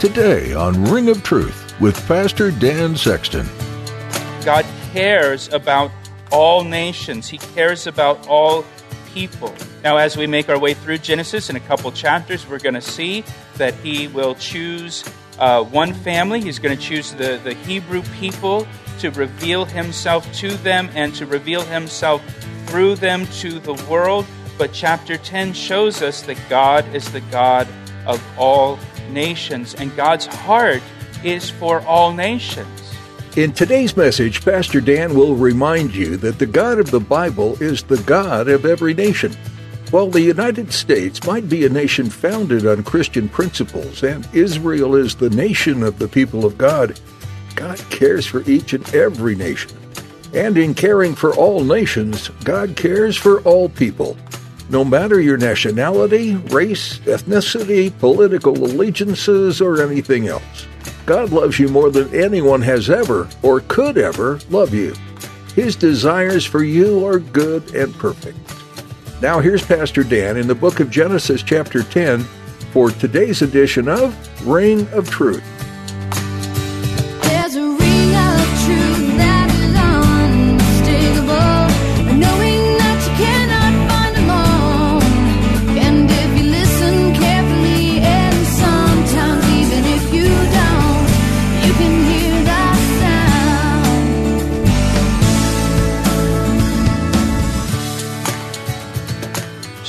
Today on Ring of Truth with Pastor Dan Sexton. God cares about all nations, He cares about all people. Now, as we make our way through Genesis in a couple chapters, we're going to see that He will choose uh, one family. He's going to choose the, the Hebrew people to reveal Himself to them and to reveal Himself through them to the world. But chapter 10 shows us that God is the God of all nations, and God's heart is for all nations. In today's message, Pastor Dan will remind you that the God of the Bible is the God of every nation. While the United States might be a nation founded on Christian principles and Israel is the nation of the people of God, God cares for each and every nation. And in caring for all nations, God cares for all people no matter your nationality, race, ethnicity, political allegiances, or anything else. God loves you more than anyone has ever or could ever love you. His desires for you are good and perfect. Now, here's Pastor Dan in the book of Genesis, chapter 10, for today's edition of Ring of Truth.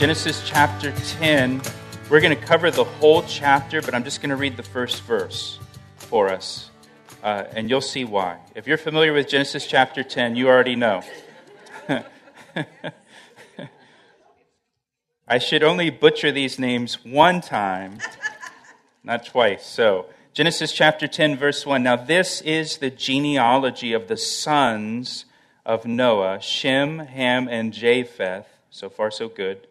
Genesis chapter 10. We're going to cover the whole chapter, but I'm just going to read the first verse for us, uh, and you'll see why. If you're familiar with Genesis chapter 10, you already know. I should only butcher these names one time, not twice. So, Genesis chapter 10, verse 1. Now, this is the genealogy of the sons of Noah Shem, Ham, and Japheth. So far, so good.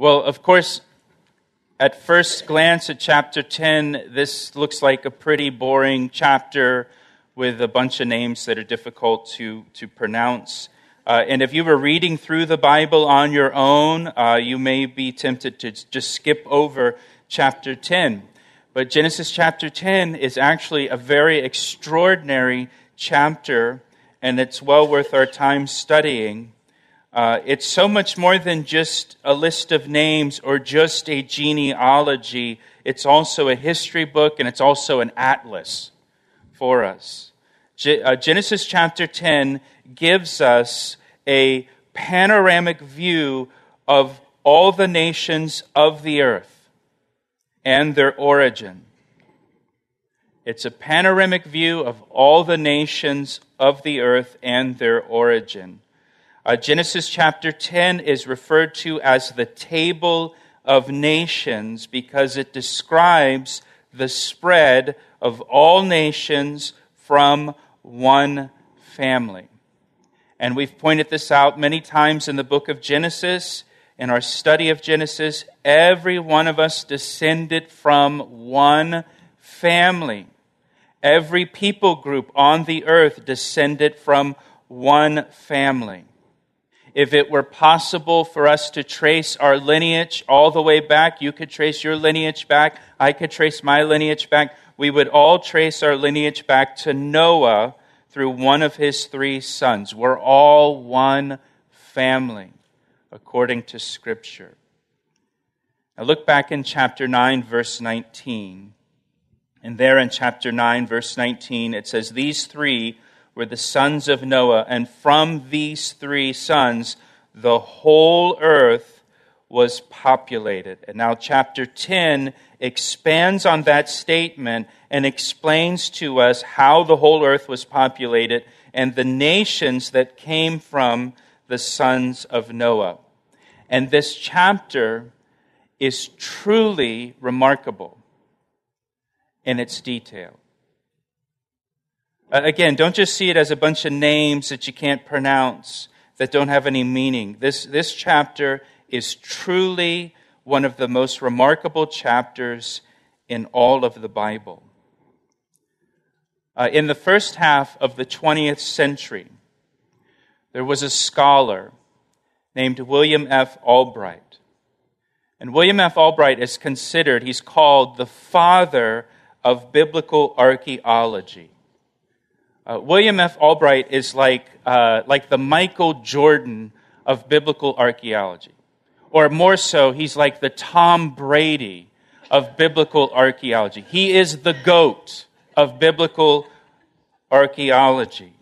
Well, of course, at first glance at chapter 10, this looks like a pretty boring chapter with a bunch of names that are difficult to, to pronounce. Uh, and if you were reading through the Bible on your own, uh, you may be tempted to just skip over chapter 10. But Genesis chapter 10 is actually a very extraordinary chapter, and it's well worth our time studying. Uh, it's so much more than just a list of names or just a genealogy. It's also a history book and it's also an atlas for us. Ge- uh, Genesis chapter 10 gives us a panoramic view of all the nations of the earth and their origin. It's a panoramic view of all the nations of the earth and their origin. Uh, Genesis chapter 10 is referred to as the table of nations because it describes the spread of all nations from one family. And we've pointed this out many times in the book of Genesis. In our study of Genesis, every one of us descended from one family. Every people group on the earth descended from one family if it were possible for us to trace our lineage all the way back, you could trace your lineage back, I could trace my lineage back, we would all trace our lineage back to Noah through one of his three sons. We're all one family, according to Scripture. Now look back in chapter 9, verse 19. And there in chapter 9, verse 19, it says, These three were the sons of Noah, and from these three sons, the whole earth was populated. And now, chapter 10 expands on that statement and explains to us how the whole earth was populated and the nations that came from the sons of Noah. And this chapter is truly remarkable in its detail. Uh, again, don't just see it as a bunch of names that you can't pronounce that don't have any meaning. This, this chapter is truly one of the most remarkable chapters in all of the Bible. Uh, in the first half of the 20th century, there was a scholar named William F. Albright. And William F. Albright is considered, he's called the father of biblical archaeology. Uh, William F. Albright is like, uh, like the Michael Jordan of biblical archaeology. Or more so, he's like the Tom Brady of biblical archaeology. He is the goat of biblical archaeology.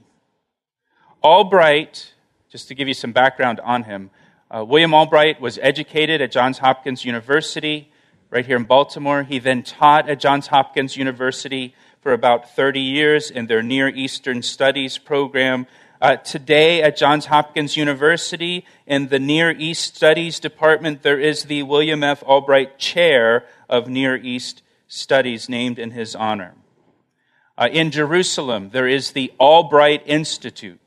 Albright, just to give you some background on him, uh, William Albright was educated at Johns Hopkins University right here in Baltimore. He then taught at Johns Hopkins University for about 30 years in their Near Eastern Studies program. Uh, today at Johns Hopkins University, in the Near East Studies Department, there is the William F. Albright Chair of Near East Studies named in his honor. Uh, in Jerusalem, there is the Albright Institute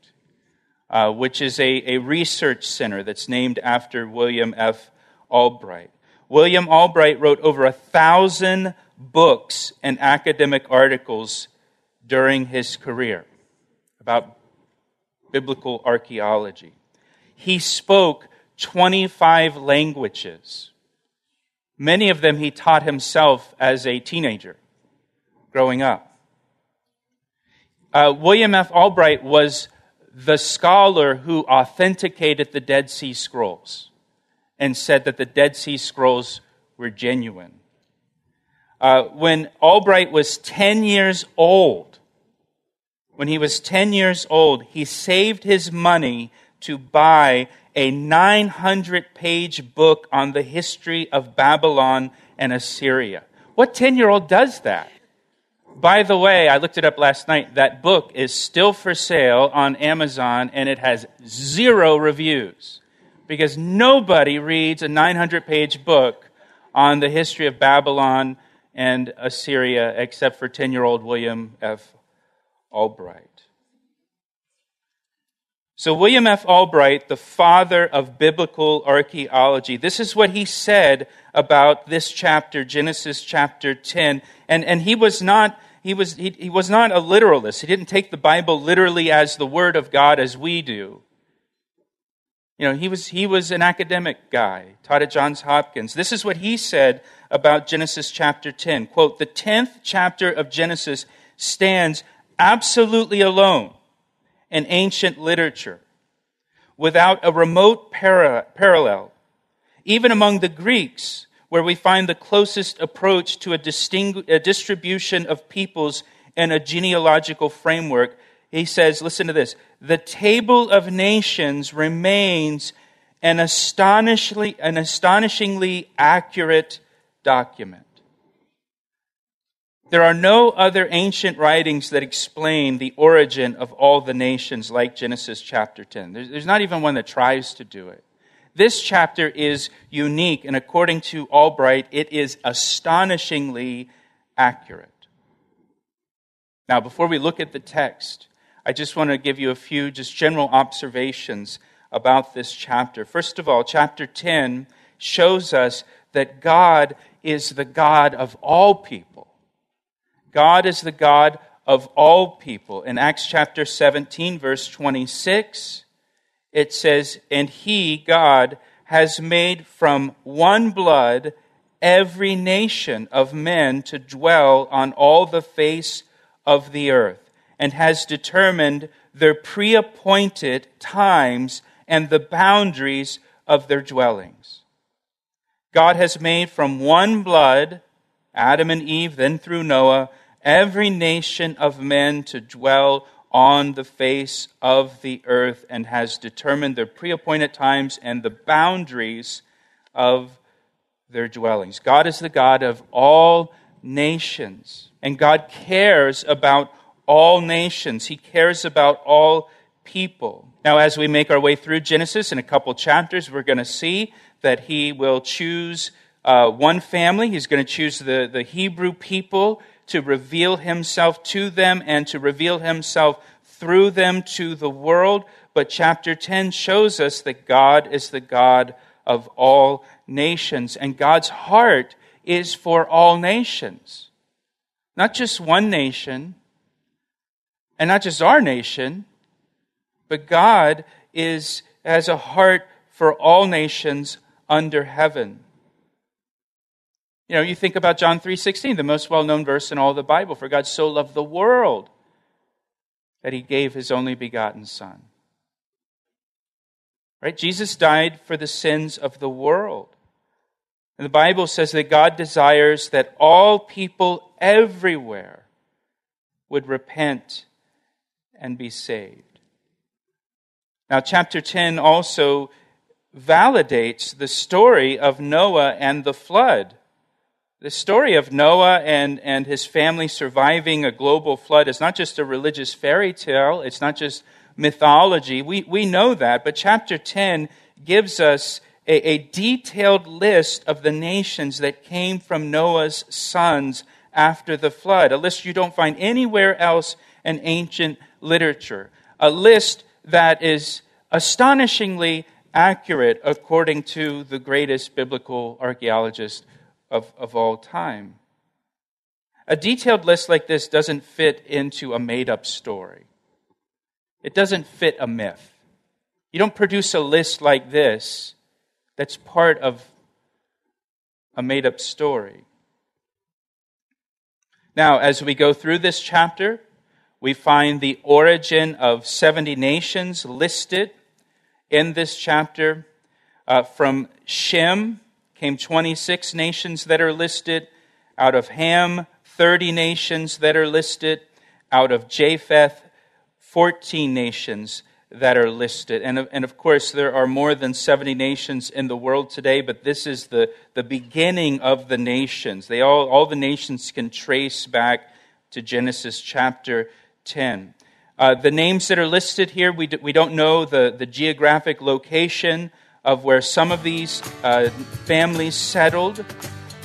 uh, which is a, a research center that's named after William F. Albright. William Albright wrote over a thousand books and academic articles during his career about biblical archaeology. He spoke 25 languages. Many of them he taught himself as a teenager growing up. Uh, William F. Albright was the scholar who authenticated the Dead Sea Scrolls and said that the Dead Sea Scrolls were genuine. Uh, when Albright was 10 years old, when he was 10 years old, he saved his money to buy a 900 page book on the history of Babylon and Assyria. What 10 year old does that? By the way, I looked it up last night. That book is still for sale on Amazon and it has zero reviews because nobody reads a 900 page book on the history of Babylon and Assyria except for 10 year old William F. Albright. So, William F. Albright, the father of biblical archaeology, this is what he said about this chapter, Genesis chapter 10. And, and he was not he was, he, he was not a literalist. He didn't take the Bible literally as the Word of God as we do. You know, he was, he was an academic guy, taught at Johns Hopkins. This is what he said about Genesis chapter 10. Quote, the 10th chapter of Genesis stands absolutely alone in ancient literature without a remote para- parallel. Even among the Greeks, where we find the closest approach to a, distingu- a distribution of peoples and a genealogical framework. He says, listen to this the table of nations remains an an astonishingly accurate document. There are no other ancient writings that explain the origin of all the nations like Genesis chapter 10. There's, not even one that tries to do it. This chapter is unique, and according to Albright, it is astonishingly accurate. Now, before we look at the text, I just want to give you a few just general observations about this chapter. First of all, chapter 10 shows us that God is the God of all people. God is the God of all people. In Acts chapter 17, verse 26, it says, And he, God, has made from one blood every nation of men to dwell on all the face of the earth, and has determined their pre appointed times and the boundaries of their dwellings. God has made from one blood, Adam and Eve, then through Noah, every nation of men to dwell on the face of the earth and has determined their pre appointed times and the boundaries of their dwellings. God is the God of all nations, and God cares about all nations. He cares about all people. Now, as we make our way through Genesis in a couple chapters, we're going to see that He will choose uh, one family. He's going to choose the, the Hebrew people to reveal himself to them and to reveal himself through them to the world. But chapter 10 shows us that God is the God of all nations, and God's heart is for all nations. Not just one nation, and not just our nation, but God is has a heart for all nations under heaven. You know, you think about John 3:16, the most well-known verse in all the Bible, for God so loved the world that he gave his only begotten son. Right? Jesus died for the sins of the world. And the Bible says that God desires that all people everywhere would repent and be saved. Now, chapter 10 also validates the story of Noah and the flood. The story of Noah and, and his family surviving a global flood is not just a religious fairy tale, it's not just mythology. We, we know that, but chapter 10 gives us a, a detailed list of the nations that came from Noah's sons after the flood, a list you don't find anywhere else in ancient literature, a list that is astonishingly accurate according to the greatest biblical archaeologist of, of all time. A detailed list like this doesn't fit into a made up story, it doesn't fit a myth. You don't produce a list like this that's part of a made up story. Now, as we go through this chapter, we find the origin of 70 nations listed in this chapter. Uh, from Shem, came 26 nations that are listed. Out of Ham, 30 nations that are listed. Out of Japheth, 14 nations that are listed. And, and of course, there are more than 70 nations in the world today, but this is the, the beginning of the nations. They all, all the nations can trace back to Genesis chapter 10. Uh, the names that are listed here, we, do, we don't know the, the geographic location of where some of these uh, families settled,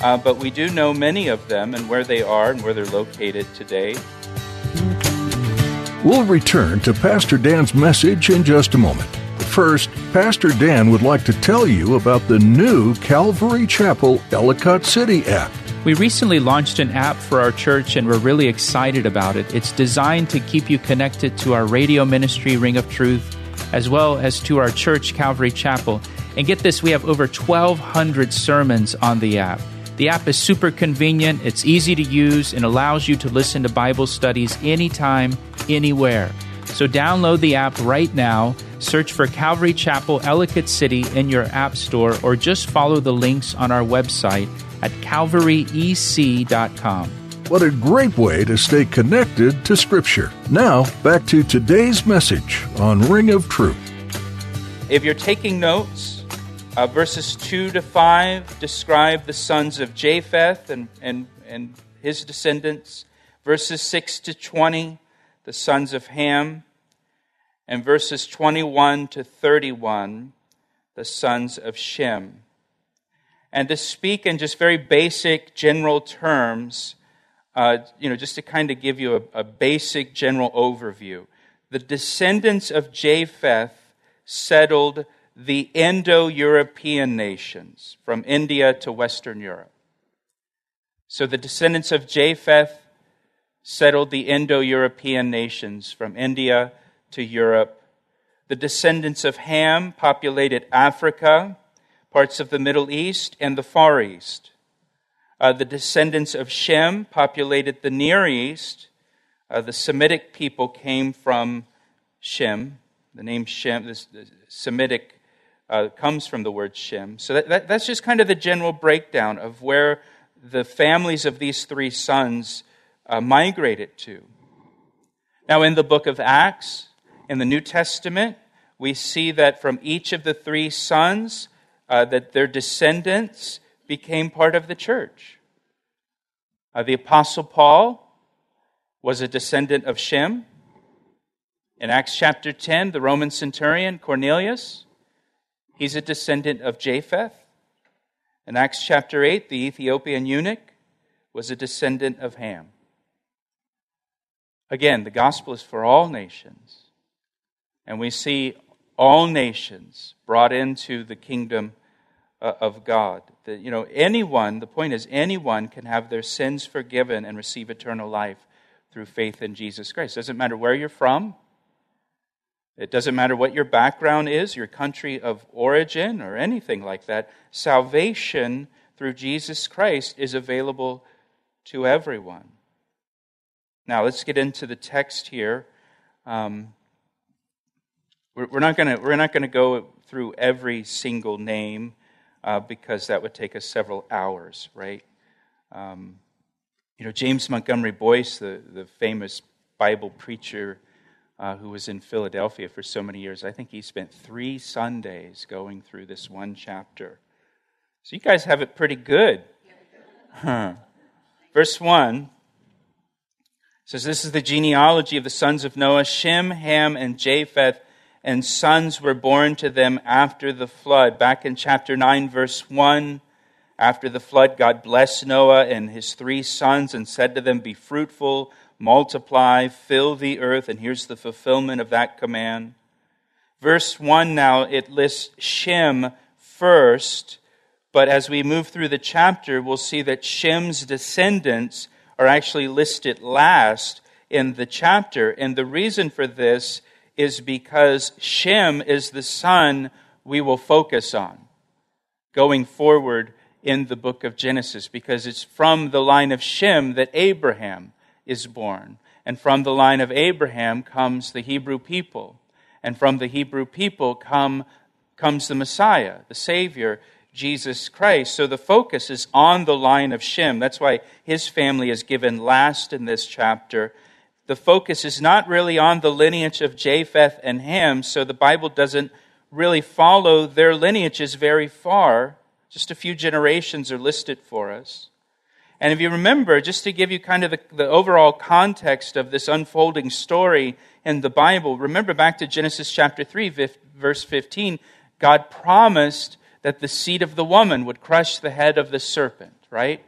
uh, but we do know many of them and where they are and where they're located today. We'll return to Pastor Dan's message in just a moment. First, Pastor Dan would like to tell you about the new Calvary Chapel Ellicott City app. We recently launched an app for our church and we're really excited about it. It's designed to keep you connected to our radio ministry, Ring of Truth as well as to our church, Calvary Chapel. And get this, we have over 1,200 sermons on the app. The app is super convenient, it's easy to use, and allows you to listen to Bible studies anytime, anywhere. So download the app right now, search for Calvary Chapel Ellicott City in your app store, or just follow the links on our website at calvaryec.com. What a great way to stay connected to Scripture. Now, back to today's message on Ring of Truth. If you're taking notes, uh, verses 2 to 5 describe the sons of Japheth and, and, and his descendants. Verses 6 to 20, the sons of Ham. And verses 21 to 31, the sons of Shem. And to speak in just very basic general terms, uh, you know, just to kind of give you a, a basic general overview. The descendants of Japheth settled the Indo European nations from India to Western Europe. So the descendants of Japheth settled the Indo European nations from India to Europe. The descendants of Ham populated Africa, parts of the Middle East, and the Far East. Uh, the descendants of Shem populated the Near East. Uh, the Semitic people came from Shem. The name Shem, this, the Semitic, uh, comes from the word Shem. So that, that, that's just kind of the general breakdown of where the families of these three sons uh, migrated to. Now, in the book of Acts, in the New Testament, we see that from each of the three sons, uh, that their descendants became part of the church. Uh, the Apostle Paul was a descendant of Shem. In Acts chapter 10, the Roman centurion Cornelius, he's a descendant of Japheth. In Acts chapter 8, the Ethiopian eunuch was a descendant of Ham. Again, the gospel is for all nations. And we see all nations brought into the kingdom uh, of God. That, you know, anyone, the point is, anyone can have their sins forgiven and receive eternal life through faith in Jesus Christ. It doesn't matter where you're from, it doesn't matter what your background is, your country of origin, or anything like that. Salvation through Jesus Christ is available to everyone. Now, let's get into the text here. Um, we're, not going to we're not going to go through every single name uh, because that would take us several hours, right? Um, you know, James Montgomery Boice, the, the famous Bible preacher, uh, who was in Philadelphia for so many years. I think he spent three Sundays going through this one chapter. So you guys have it pretty good. Huh. Verse 1 says, This is the genealogy of the sons of Noah Shem, Ham, and Japheth, and sons were born to them after the flood. Back in chapter 9, verse 1. After the flood, God blessed Noah and his three sons and said to them, Be fruitful multiply, fill the earth, and here's the fulfillment of that command. Verse 1 now, it lists Shem first, but as we move through the chapter, we'll see that Shem's descendants are actually listed last in the chapter. And the reason for this is because Shem is the son we will focus on going forward in the book of Genesis, because it's from the line of Shem that Abraham is born. And from the line of Abraham comes the Hebrew people. And from the Hebrew people come, comes the Messiah, the Savior, Jesus Christ. So the focus is on the line of Shem. That's why his family is given last in this chapter. The focus is not really on the lineage of Japheth and Ham, so the Bible doesn't really follow their lineages very far. Just a few generations are listed for us. And if you remember, just to give you kind of the, the, overall context of this unfolding story in the Bible, remember back to Genesis chapter 3, verse 15, God promised that the seed of the woman would crush the head of the serpent, right?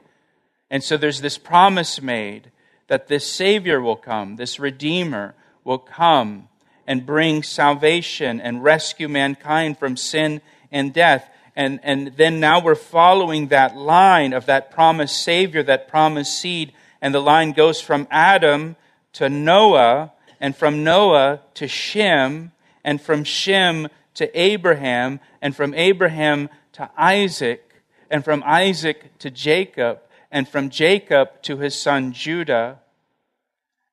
And so there's this promise made that this Savior will come, this Redeemer will come and bring salvation and rescue mankind from sin and death. And, and then now we're following that line of that promised Savior, that promised seed. And the line goes from Adam to Noah, and from Noah to Shem, and from Shem to Abraham, and from Abraham to Isaac, and from Isaac to Jacob, and from Jacob to his son Judah,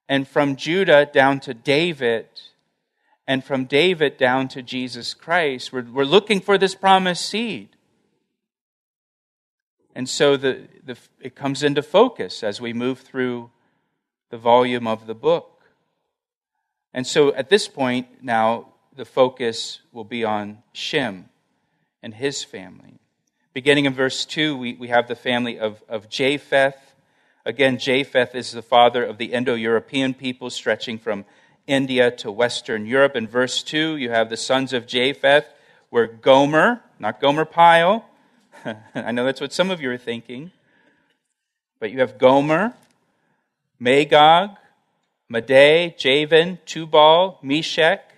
and from Judah down to David, and from David down to Jesus Christ. We're, we're looking for this promised seed. And so the, the, it comes into focus as we move through the volume of the book. And so at this point, now the focus will be on Shem and his family. Beginning in verse 2, we, we have the family of, of Japheth. Again, Japheth is the father of the Indo European people stretching from India to Western Europe. In verse 2, you have the sons of Japheth were Gomer, not Gomer Pyle. I know that's what some of you are thinking. But you have Gomer, Magog, Madai, Javan, Tubal, Meshech,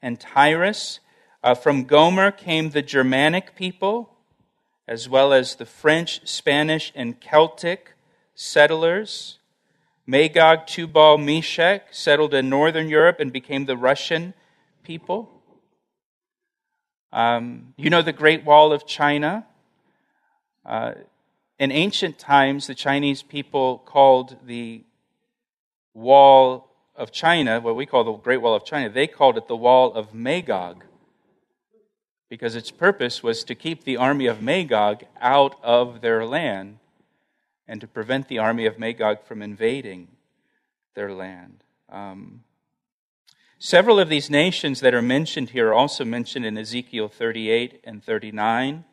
and Tiras. Uh, from Gomer came the Germanic people, as well as the French, Spanish, and Celtic settlers. Magog, Tubal, Meshech settled in northern Europe and became the Russian people. Um, you know the Great Wall of China. Uh, in ancient times, the Chinese people called the Wall of China, what we call the Great Wall of China, they called it the Wall of Magog because its purpose was to keep the army of Magog out of their land and to prevent the army of Magog from invading their land. Um, several of these nations that are mentioned here are also mentioned in Ezekiel 38 and 39,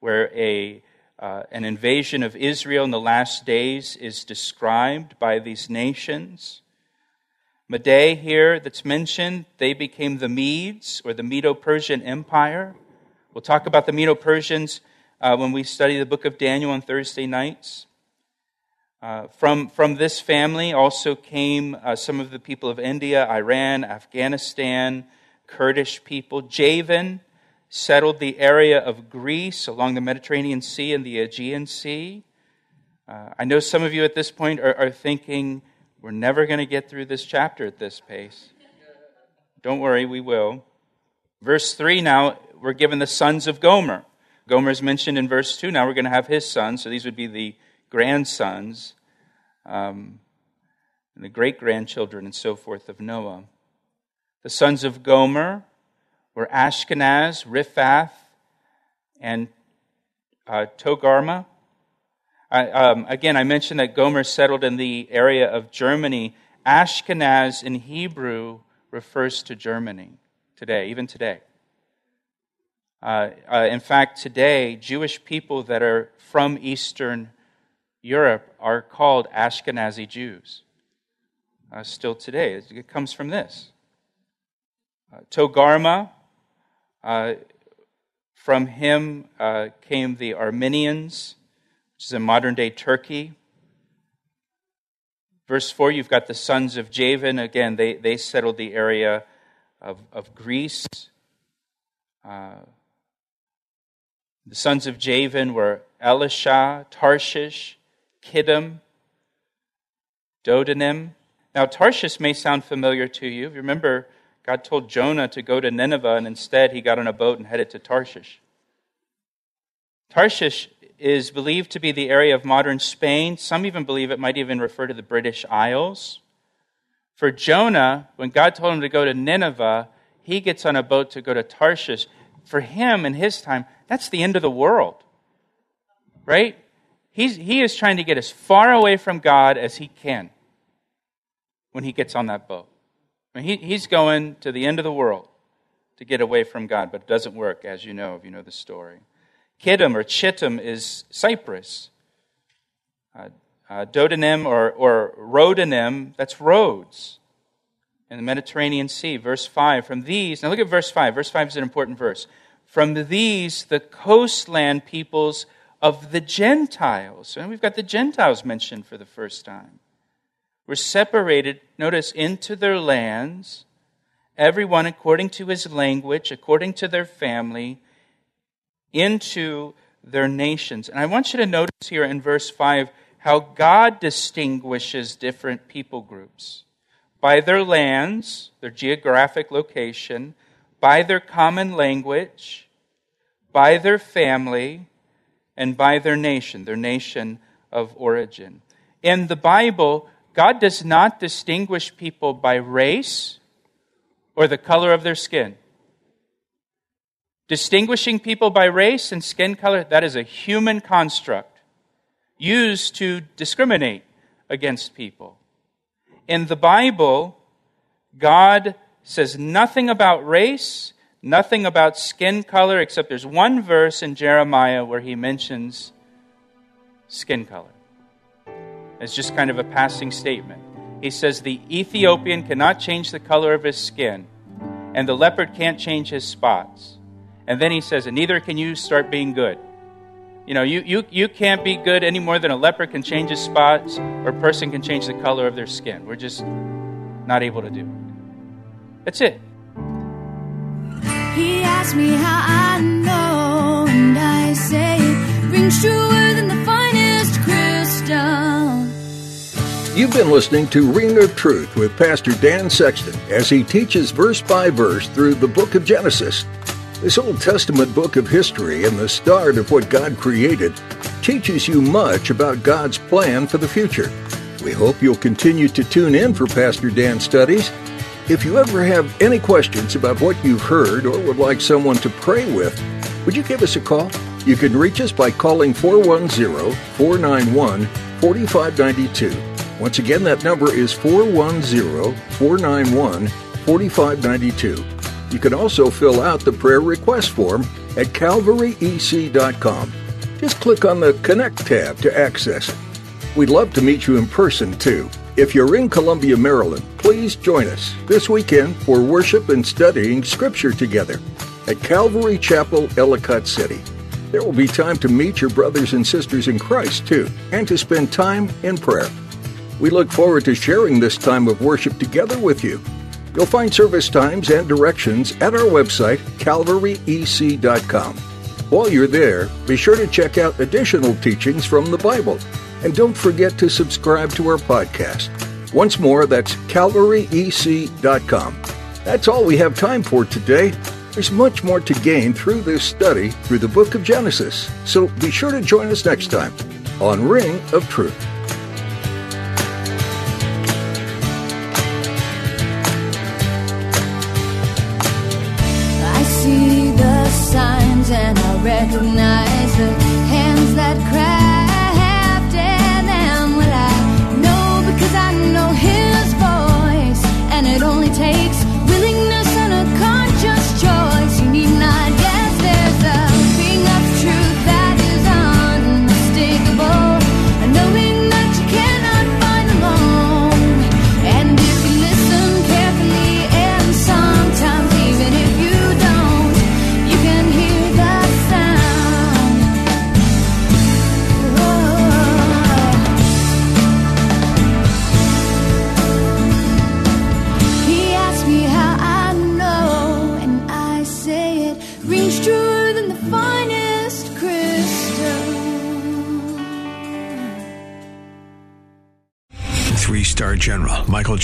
where a, uh, an invasion of Israel in the last days is described by these nations. Madai here that's mentioned, they became the Medes or the Medo Persian Empire. We'll talk about the Medo Persians uh, when we study the book of Daniel on Thursday nights. Uh, from, from this family also came uh, some of the people of India, Iran, Afghanistan, Kurdish people. Javan settled the area of Greece along the Mediterranean Sea and the Aegean Sea. Uh, I know some of you at this point are, are thinking, we're never going to get through this chapter at this pace. Don't worry, we will. Verse 3 now, we're given the sons of Gomer. Gomer is mentioned in verse 2. Now we're going to have his sons, so these would be the grandsons, um, and the great grandchildren, and so forth of Noah. The sons of Gomer were Ashkenaz, Riphath, and uh, Togarmah. I, um, again, I mentioned that Gomer settled in the area of Germany. Ashkenaz in Hebrew refers to Germany today, even today. Uh, uh, in fact, today, Jewish people that are from Eastern Europe are called Ashkenazi Jews. Uh, still today, it comes from this. Uh, Togarmah, uh, from him uh, came the Armenians, which is in modern day Turkey. Verse 4, you've got the sons of Javan. Again, they, they settled the area of, of Greece. Uh, the sons of Javan were Elisha, Tarshish, Kittim, Dodanim. Now, Tarshish may sound familiar to you. If you. Remember, God told Jonah to go to Nineveh, and instead he got on a boat and headed to Tarshish. Tarshish is believed to be the area of modern Spain. Some even believe it might even refer to the British Isles. For Jonah, when God told him to go to Nineveh, he gets on a boat to go to Tarshish. For him, in his time, that's the end of the world. Right? He's, he is trying to get as far away from God as he can when he gets on that boat. I mean, he, he's going to the end of the world to get away from God, but it doesn't work, as you know, if you know the story. Kittim or Chittim is Cyprus. Uh, uh, Dodanim or, or Rodanim, that's Rhodes in the Mediterranean Sea. Verse 5. From these, now look at verse 5. Verse 5 is an important verse. From these, the coastland peoples of the Gentiles. And we've got the Gentiles mentioned for the first time. Were separated, notice, into their lands, everyone according to his language, according to their family, into their nations. And I want you to notice here in verse 5 how God distinguishes different people groups by their lands, their geographic location, by their common language, by their family, and by their nation, their nation of origin. In the Bible, God does not distinguish people by race or the color of their skin. Distinguishing people by race and skin color, that is a human construct used to discriminate against people. In the Bible, God says nothing about race nothing about skin color, except there's one verse in Jeremiah where he mentions skin color. It's just kind of a passing statement. He says the Ethiopian cannot change the color of his skin, and the leopard can't change his spots. And then he says, and neither can you start being good. You know, you, you, you can't be good any more than a leper can change his spots or a person can change the color of their skin. We're just not able to do it. That's it. He asked me how I know, and I say it rings truer than the finest crystal. You've been listening to Ring of Truth with Pastor Dan Sexton as he teaches verse by verse through the book of Genesis. This Old Testament book of history and the start of what God created teaches you much about God's plan for the future. We hope you'll continue to tune in for Pastor Dan's studies if you ever have any questions about what you've heard or would like someone to pray with, would you give us a call? You can reach us by calling 410 491 4592. Once again, that number is 410 491 4592. You can also fill out the prayer request form at calvaryec.com. Just click on the Connect tab to access it. We'd love to meet you in person, too. If you're in Columbia, Maryland, please join us this weekend for worship and studying Scripture together at Calvary Chapel, Ellicott City. There will be time to meet your brothers and sisters in Christ, too, and to spend time in prayer. We look forward to sharing this time of worship together with you. You'll find service times and directions at our website, calvaryec.com. While you're there, be sure to check out additional teachings from the Bible. And don't forget to subscribe to our podcast. Once more, that's calvaryec.com. That's all we have time for today. There's much more to gain through this study through the book of Genesis. So be sure to join us next time on Ring of Truth.